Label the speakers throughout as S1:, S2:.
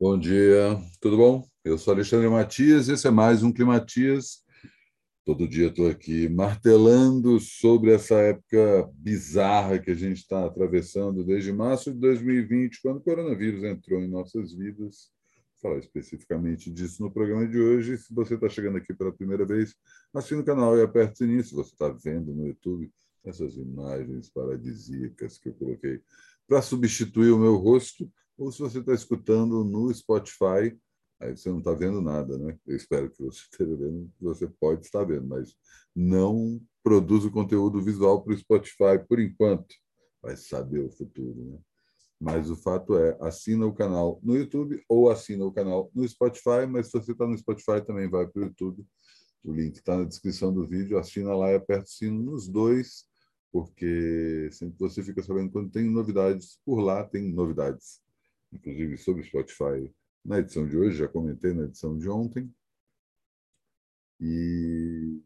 S1: Bom dia, tudo bom? Eu sou Alexandre Matias, esse é mais um Climatias. Todo dia estou aqui martelando sobre essa época bizarra que a gente está atravessando desde março de 2020, quando o coronavírus entrou em nossas vidas. Vou falar especificamente disso no programa de hoje. Se você está chegando aqui pela primeira vez, assine o canal e aperte o sininho. Se você está vendo no YouTube, essas imagens paradisíacas que eu coloquei para substituir o meu rosto, ou se você está escutando no Spotify, aí você não está vendo nada, né? Eu espero que você esteja vendo, você pode estar vendo, mas não produz o conteúdo visual para o Spotify por enquanto. Vai saber o futuro, né? Mas o fato é, assina o canal no YouTube ou assina o canal no Spotify, mas se você está no Spotify também vai para o YouTube. O link está na descrição do vídeo, assina lá e aperta o sino nos dois, porque sempre você fica sabendo quando tem novidades, por lá tem novidades inclusive sobre Spotify, na edição de hoje, já comentei na edição de ontem. E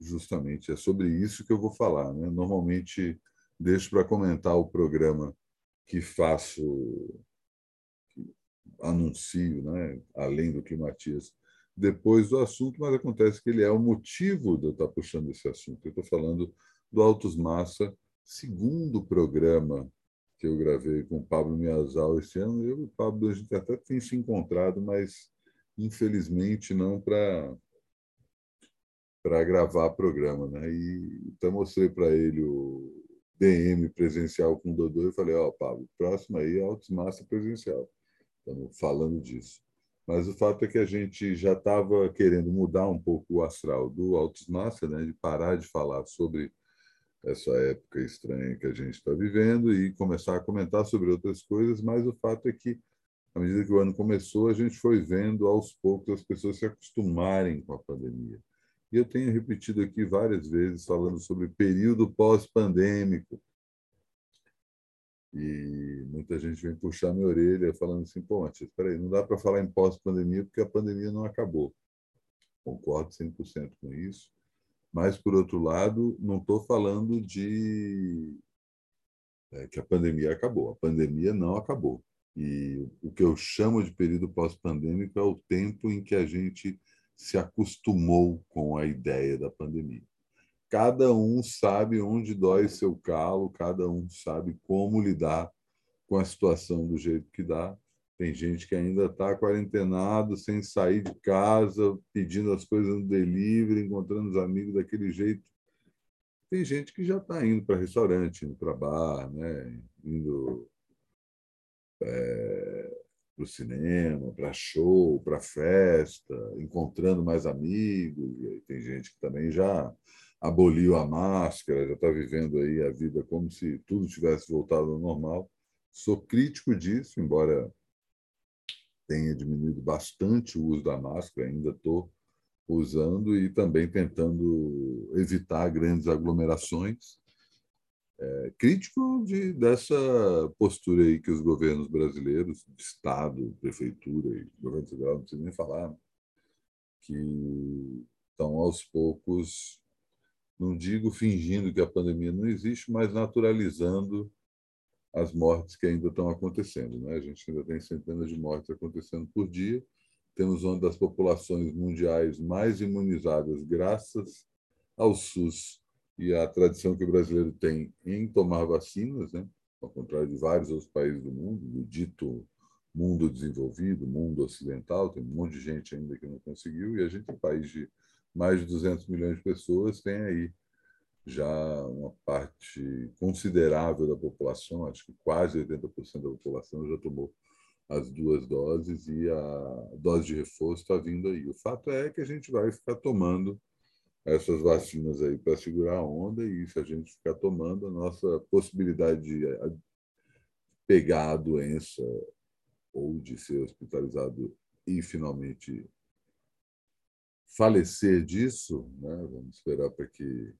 S1: justamente é sobre isso que eu vou falar. Né? Normalmente deixo para comentar o programa que faço, que anuncio, né? além do Climatias, depois do assunto, mas acontece que ele é o motivo de eu estar puxando esse assunto. Eu estou falando do Autos Massa, segundo programa que eu gravei com o Pablo Miazal esse ano. Eu e o Pablo, a gente até tem se encontrado, mas infelizmente não para para gravar programa, né? E então mostrei para ele o DM presencial com o Dodô e falei, ó, oh, Pablo, próximo aí é Massa presencial. Estamos falando disso. Mas o fato é que a gente já estava querendo mudar um pouco o astral do Altos Massa, né? De parar de falar sobre essa época estranha que a gente está vivendo e começar a comentar sobre outras coisas, mas o fato é que, à medida que o ano começou, a gente foi vendo aos poucos as pessoas se acostumarem com a pandemia. E eu tenho repetido aqui várias vezes falando sobre período pós-pandêmico. E muita gente vem puxar minha orelha falando assim, pô, Matias, espera aí, não dá para falar em pós-pandemia porque a pandemia não acabou. Concordo 100% com isso mas, por outro lado, não estou falando de é, que a pandemia acabou. A pandemia não acabou. E o que eu chamo de período pós-pandêmico é o tempo em que a gente se acostumou com a ideia da pandemia. Cada um sabe onde dói seu calo, cada um sabe como lidar com a situação do jeito que dá. Tem gente que ainda está quarentenado, sem sair de casa, pedindo as coisas no delivery, encontrando os amigos daquele jeito. Tem gente que já está indo para restaurante, indo para bar, né? indo é, para o cinema, para show, para festa, encontrando mais amigos. E aí tem gente que também já aboliu a máscara, já está vivendo aí a vida como se tudo tivesse voltado ao normal. Sou crítico disso, embora tenha diminuído bastante o uso da máscara, ainda estou usando e também tentando evitar grandes aglomerações. É, crítico de, dessa postura aí que os governos brasileiros, Estado, Prefeitura e governo federal, não precisa nem falar, que estão aos poucos, não digo fingindo que a pandemia não existe, mas naturalizando as mortes que ainda estão acontecendo. Né? A gente ainda tem centenas de mortes acontecendo por dia. Temos uma das populações mundiais mais imunizadas, graças ao SUS e à tradição que o brasileiro tem em tomar vacinas, né? ao contrário de vários outros países do mundo, do dito mundo desenvolvido, mundo ocidental, tem um monte de gente ainda que não conseguiu, e a gente, um país de mais de 200 milhões de pessoas, tem aí já uma parte considerável da população, acho que quase 80% da população já tomou as duas doses e a dose de reforço está vindo aí. O fato é que a gente vai ficar tomando essas vacinas aí para segurar a onda e se a gente ficar tomando, a nossa possibilidade de pegar a doença ou de ser hospitalizado e finalmente falecer disso, né? vamos esperar para que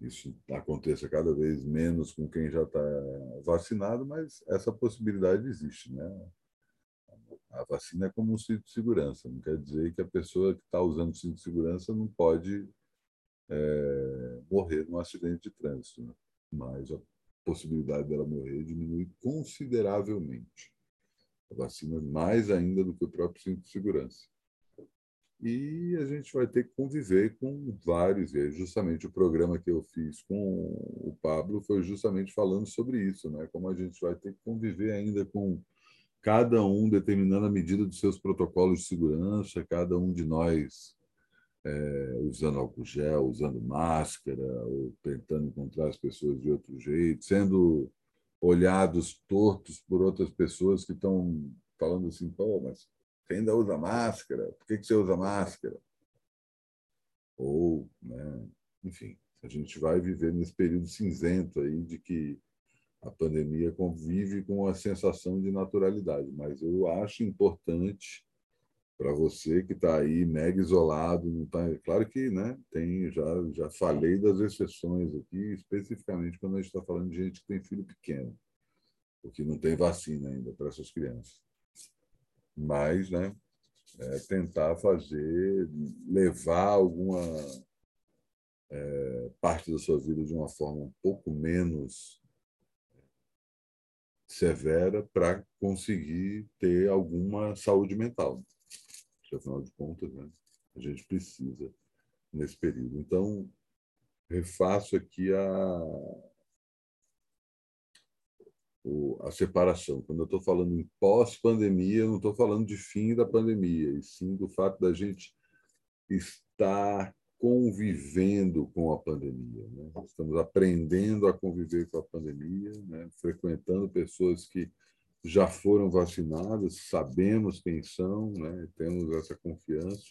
S1: isso aconteça cada vez menos com quem já está vacinado, mas essa possibilidade existe, né? A vacina é como um cinto de segurança, não quer dizer que a pessoa que está usando o cinto de segurança não pode é, morrer num acidente de trânsito, né? mas a possibilidade dela morrer diminui consideravelmente. A vacina mais ainda do que o próprio cinto de segurança. E a gente vai ter que conviver com vários. E justamente o programa que eu fiz com o Pablo foi justamente falando sobre isso, né? Como a gente vai ter que conviver ainda com cada um determinando a medida dos seus protocolos de segurança, cada um de nós é, usando álcool gel, usando máscara, ou tentando encontrar as pessoas de outro jeito, sendo olhados tortos por outras pessoas que estão falando assim, pô, mas você ainda usa máscara? Por que, que você usa máscara? Ou, né, enfim, a gente vai viver nesse período cinzento aí de que a pandemia convive com a sensação de naturalidade, mas eu acho importante para você que está aí mega isolado, não tá, claro que, né, tem já já falei das exceções aqui, especificamente quando a gente está falando de gente que tem filho pequeno, porque não tem vacina ainda para essas crianças mas né, é, tentar fazer, levar alguma é, parte da sua vida de uma forma um pouco menos severa para conseguir ter alguma saúde mental. Afinal de contas, né, a gente precisa nesse período. Então, refaço aqui a, a separação. Quando eu estou falando em pós-pandemia, não estou falando de fim da pandemia, e sim do fato da gente estar convivendo com a pandemia. Né? Estamos aprendendo a conviver com a pandemia, né? frequentando pessoas que já foram vacinadas, sabemos quem são, né? temos essa confiança.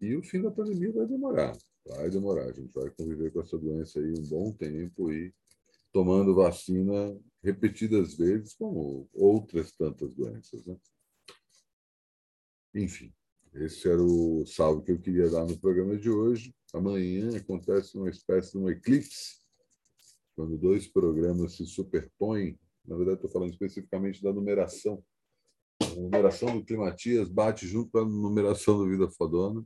S1: E o fim da pandemia vai demorar, vai demorar. A gente vai conviver com essa doença aí um bom tempo e tomando vacina repetidas vezes, como outras tantas doenças. Né? Enfim, esse era o salve que eu queria dar no programa de hoje. Amanhã acontece uma espécie de um eclipse, quando dois programas se superpõem. Na verdade, estou falando especificamente da numeração. A numeração do Climatias bate junto com a numeração do Vida Fodona,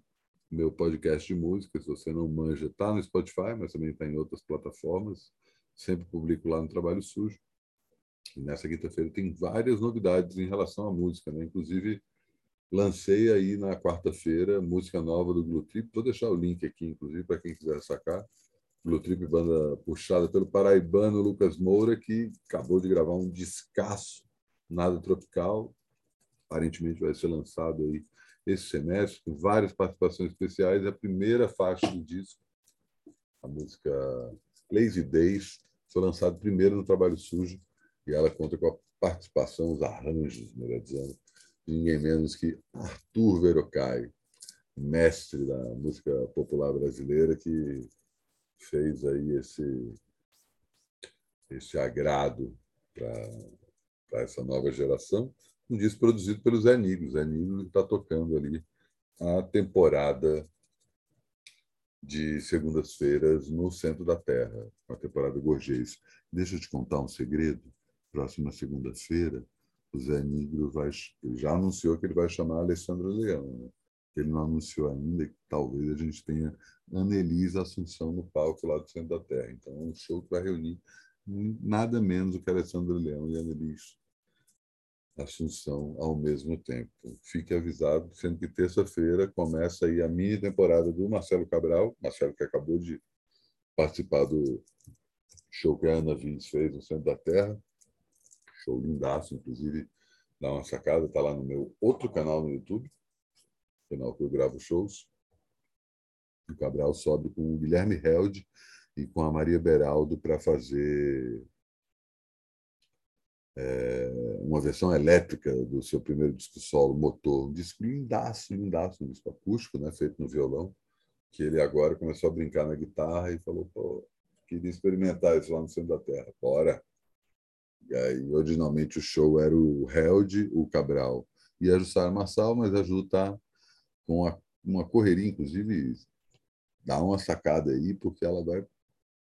S1: meu podcast de música. Se você não manja, está no Spotify, mas também está em outras plataformas sempre publico lá no Trabalho Sujo. E nessa quinta-feira tem várias novidades em relação à música, né? Inclusive, lancei aí na quarta-feira música nova do Blue Trip. Vou deixar o link aqui, inclusive, para quem quiser sacar. Blue Trip, banda puxada pelo paraibano Lucas Moura, que acabou de gravar um descasso, nada tropical. Aparentemente vai ser lançado aí esse semestre, com várias participações especiais. A primeira faixa do disco, a música Lazy Days, foi lançado primeiro no Trabalho Sujo e ela conta com a participação, os arranjos, melhor dizendo, de ninguém menos que Arthur Verocai, mestre da música popular brasileira, que fez aí esse, esse agrado para essa nova geração. Um disco produzido pelo Zé Nigro. Zé Nigro está tocando ali a temporada de segundas-feiras no centro da Terra, a temporada Gorgês. Deixa eu te contar um segredo. Próxima segunda-feira, o Zé Nigro vai, já anunciou que ele vai chamar a Alessandra Leão. Né? Ele não anunciou ainda que talvez a gente tenha Annelise Assunção no palco lá do centro da Terra. Então, é um show que vai reunir nada menos do que Alessandra Leão e a Annelise Assunção ao mesmo tempo. Fique avisado, sendo que terça-feira começa aí a mini temporada do Marcelo Cabral, Marcelo que acabou de participar do show que a Ana Vins fez no Centro da Terra, show lindaço, inclusive dá uma sacada, está lá no meu outro canal no YouTube, canal que eu gravo shows. O Cabral sobe com o Guilherme Held e com a Maria Beraldo para fazer é, uma versão elétrica do seu primeiro disco solo, Motor, um disco lindaço, lindaço, um disco acústico, né, feito no violão, que ele agora começou a brincar na guitarra e falou, pô, queria experimentar isso lá no centro da Terra, bora. E aí, originalmente, o show era o Held, o Cabral e a Jussara Marçal, mas a Ju está com uma correria, inclusive, dá uma sacada aí, porque ela vai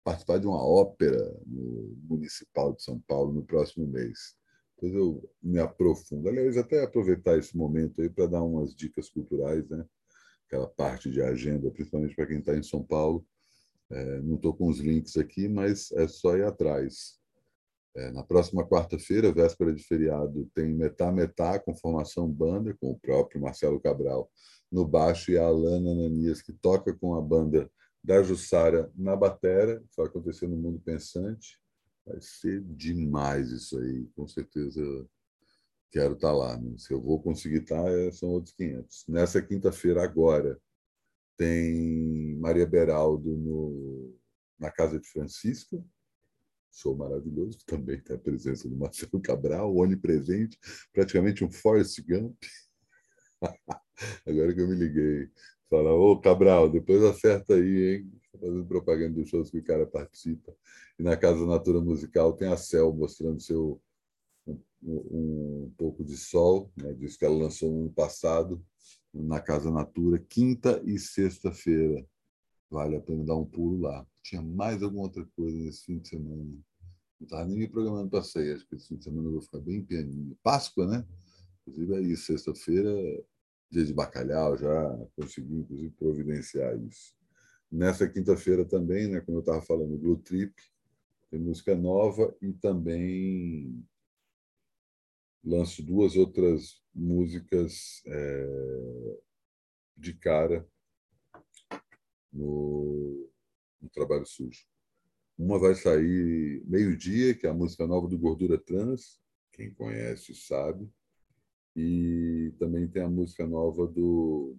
S1: participar de uma ópera no Municipal de São Paulo no próximo mês. Depois eu me aprofundo. Aliás, até aproveitar esse momento aí para dar umas dicas culturais, né? aquela parte de agenda, principalmente para quem está em São Paulo. É, não estou com os links aqui, mas é só ir atrás. É, na próxima quarta-feira, véspera de feriado, tem Metá Metá com formação banda, com o próprio Marcelo Cabral no baixo e a Alana Ananias, que toca com a banda da Jussara na batera. Vai acontecer no Mundo Pensante. Vai ser demais isso aí. Com certeza quero estar lá. Né? Se eu vou conseguir estar, é, são outros 500. Nessa quinta-feira, agora, tem Maria Beraldo no, na Casa de Francisca, show maravilhoso, também tem a presença do Marcelo Cabral, onipresente, praticamente um Forrest Gump. Agora que eu me liguei. Fala, ô Cabral, depois acerta aí, hein? Fazendo propaganda dos shows que o cara participa. E na Casa Natura Musical tem a Cel mostrando seu um, um pouco de sol, né? diz que ela lançou no ano passado, na Casa Natura, quinta e sexta-feira. Vale a pena dar um pulo lá. Tinha mais alguma outra coisa nesse fim de semana. Não estava nem me programando para sair. Acho que esse fim de semana eu vou ficar bem pianinho. Páscoa, né? Inclusive aí, sexta-feira, dia de bacalhau, já consegui, inclusive, providenciar isso. Nessa quinta-feira também, né, como eu estava falando, Blue Trip, tem música nova e também lanço duas outras músicas é, de cara no, no, Trabalho Sujo. Uma vai sair meio-dia, que é a música nova do Gordura Trans, quem conhece sabe, e também tem a música nova do.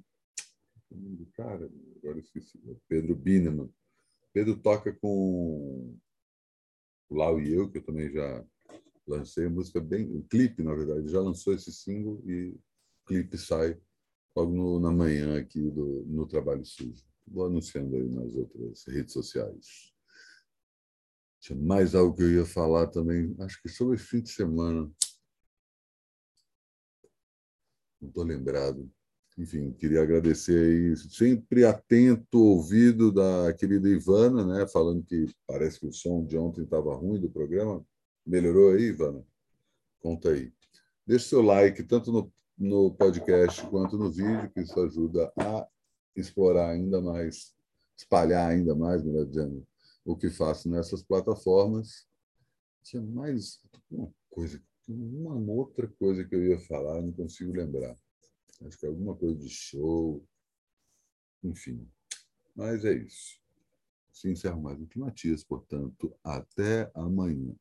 S1: Cara, agora esqueci. Pedro Bineman. Pedro toca com Lau e eu, que eu também já lancei a música bem. O clipe, na verdade, já lançou esse single e o clipe sai logo no, na manhã aqui do, no Trabalho Sujo. Vou anunciando aí nas outras redes sociais. Tinha mais algo que eu ia falar também, acho que sobre esse fim de semana não estou lembrado. Enfim, queria agradecer aí, sempre atento ouvido da querida Ivana, né, falando que parece que o som de ontem estava ruim do programa. Melhorou aí, Ivana? Conta aí. Deixe seu like, tanto no, no podcast quanto no vídeo, que isso ajuda a explorar ainda mais, espalhar ainda mais, melhor dizendo, o que faço nessas plataformas. Tinha mais uma coisa uma outra coisa que eu ia falar, não consigo lembrar. Acho que é alguma coisa de show, enfim. Mas é isso. Se encerra mais um Matias, portanto, até amanhã.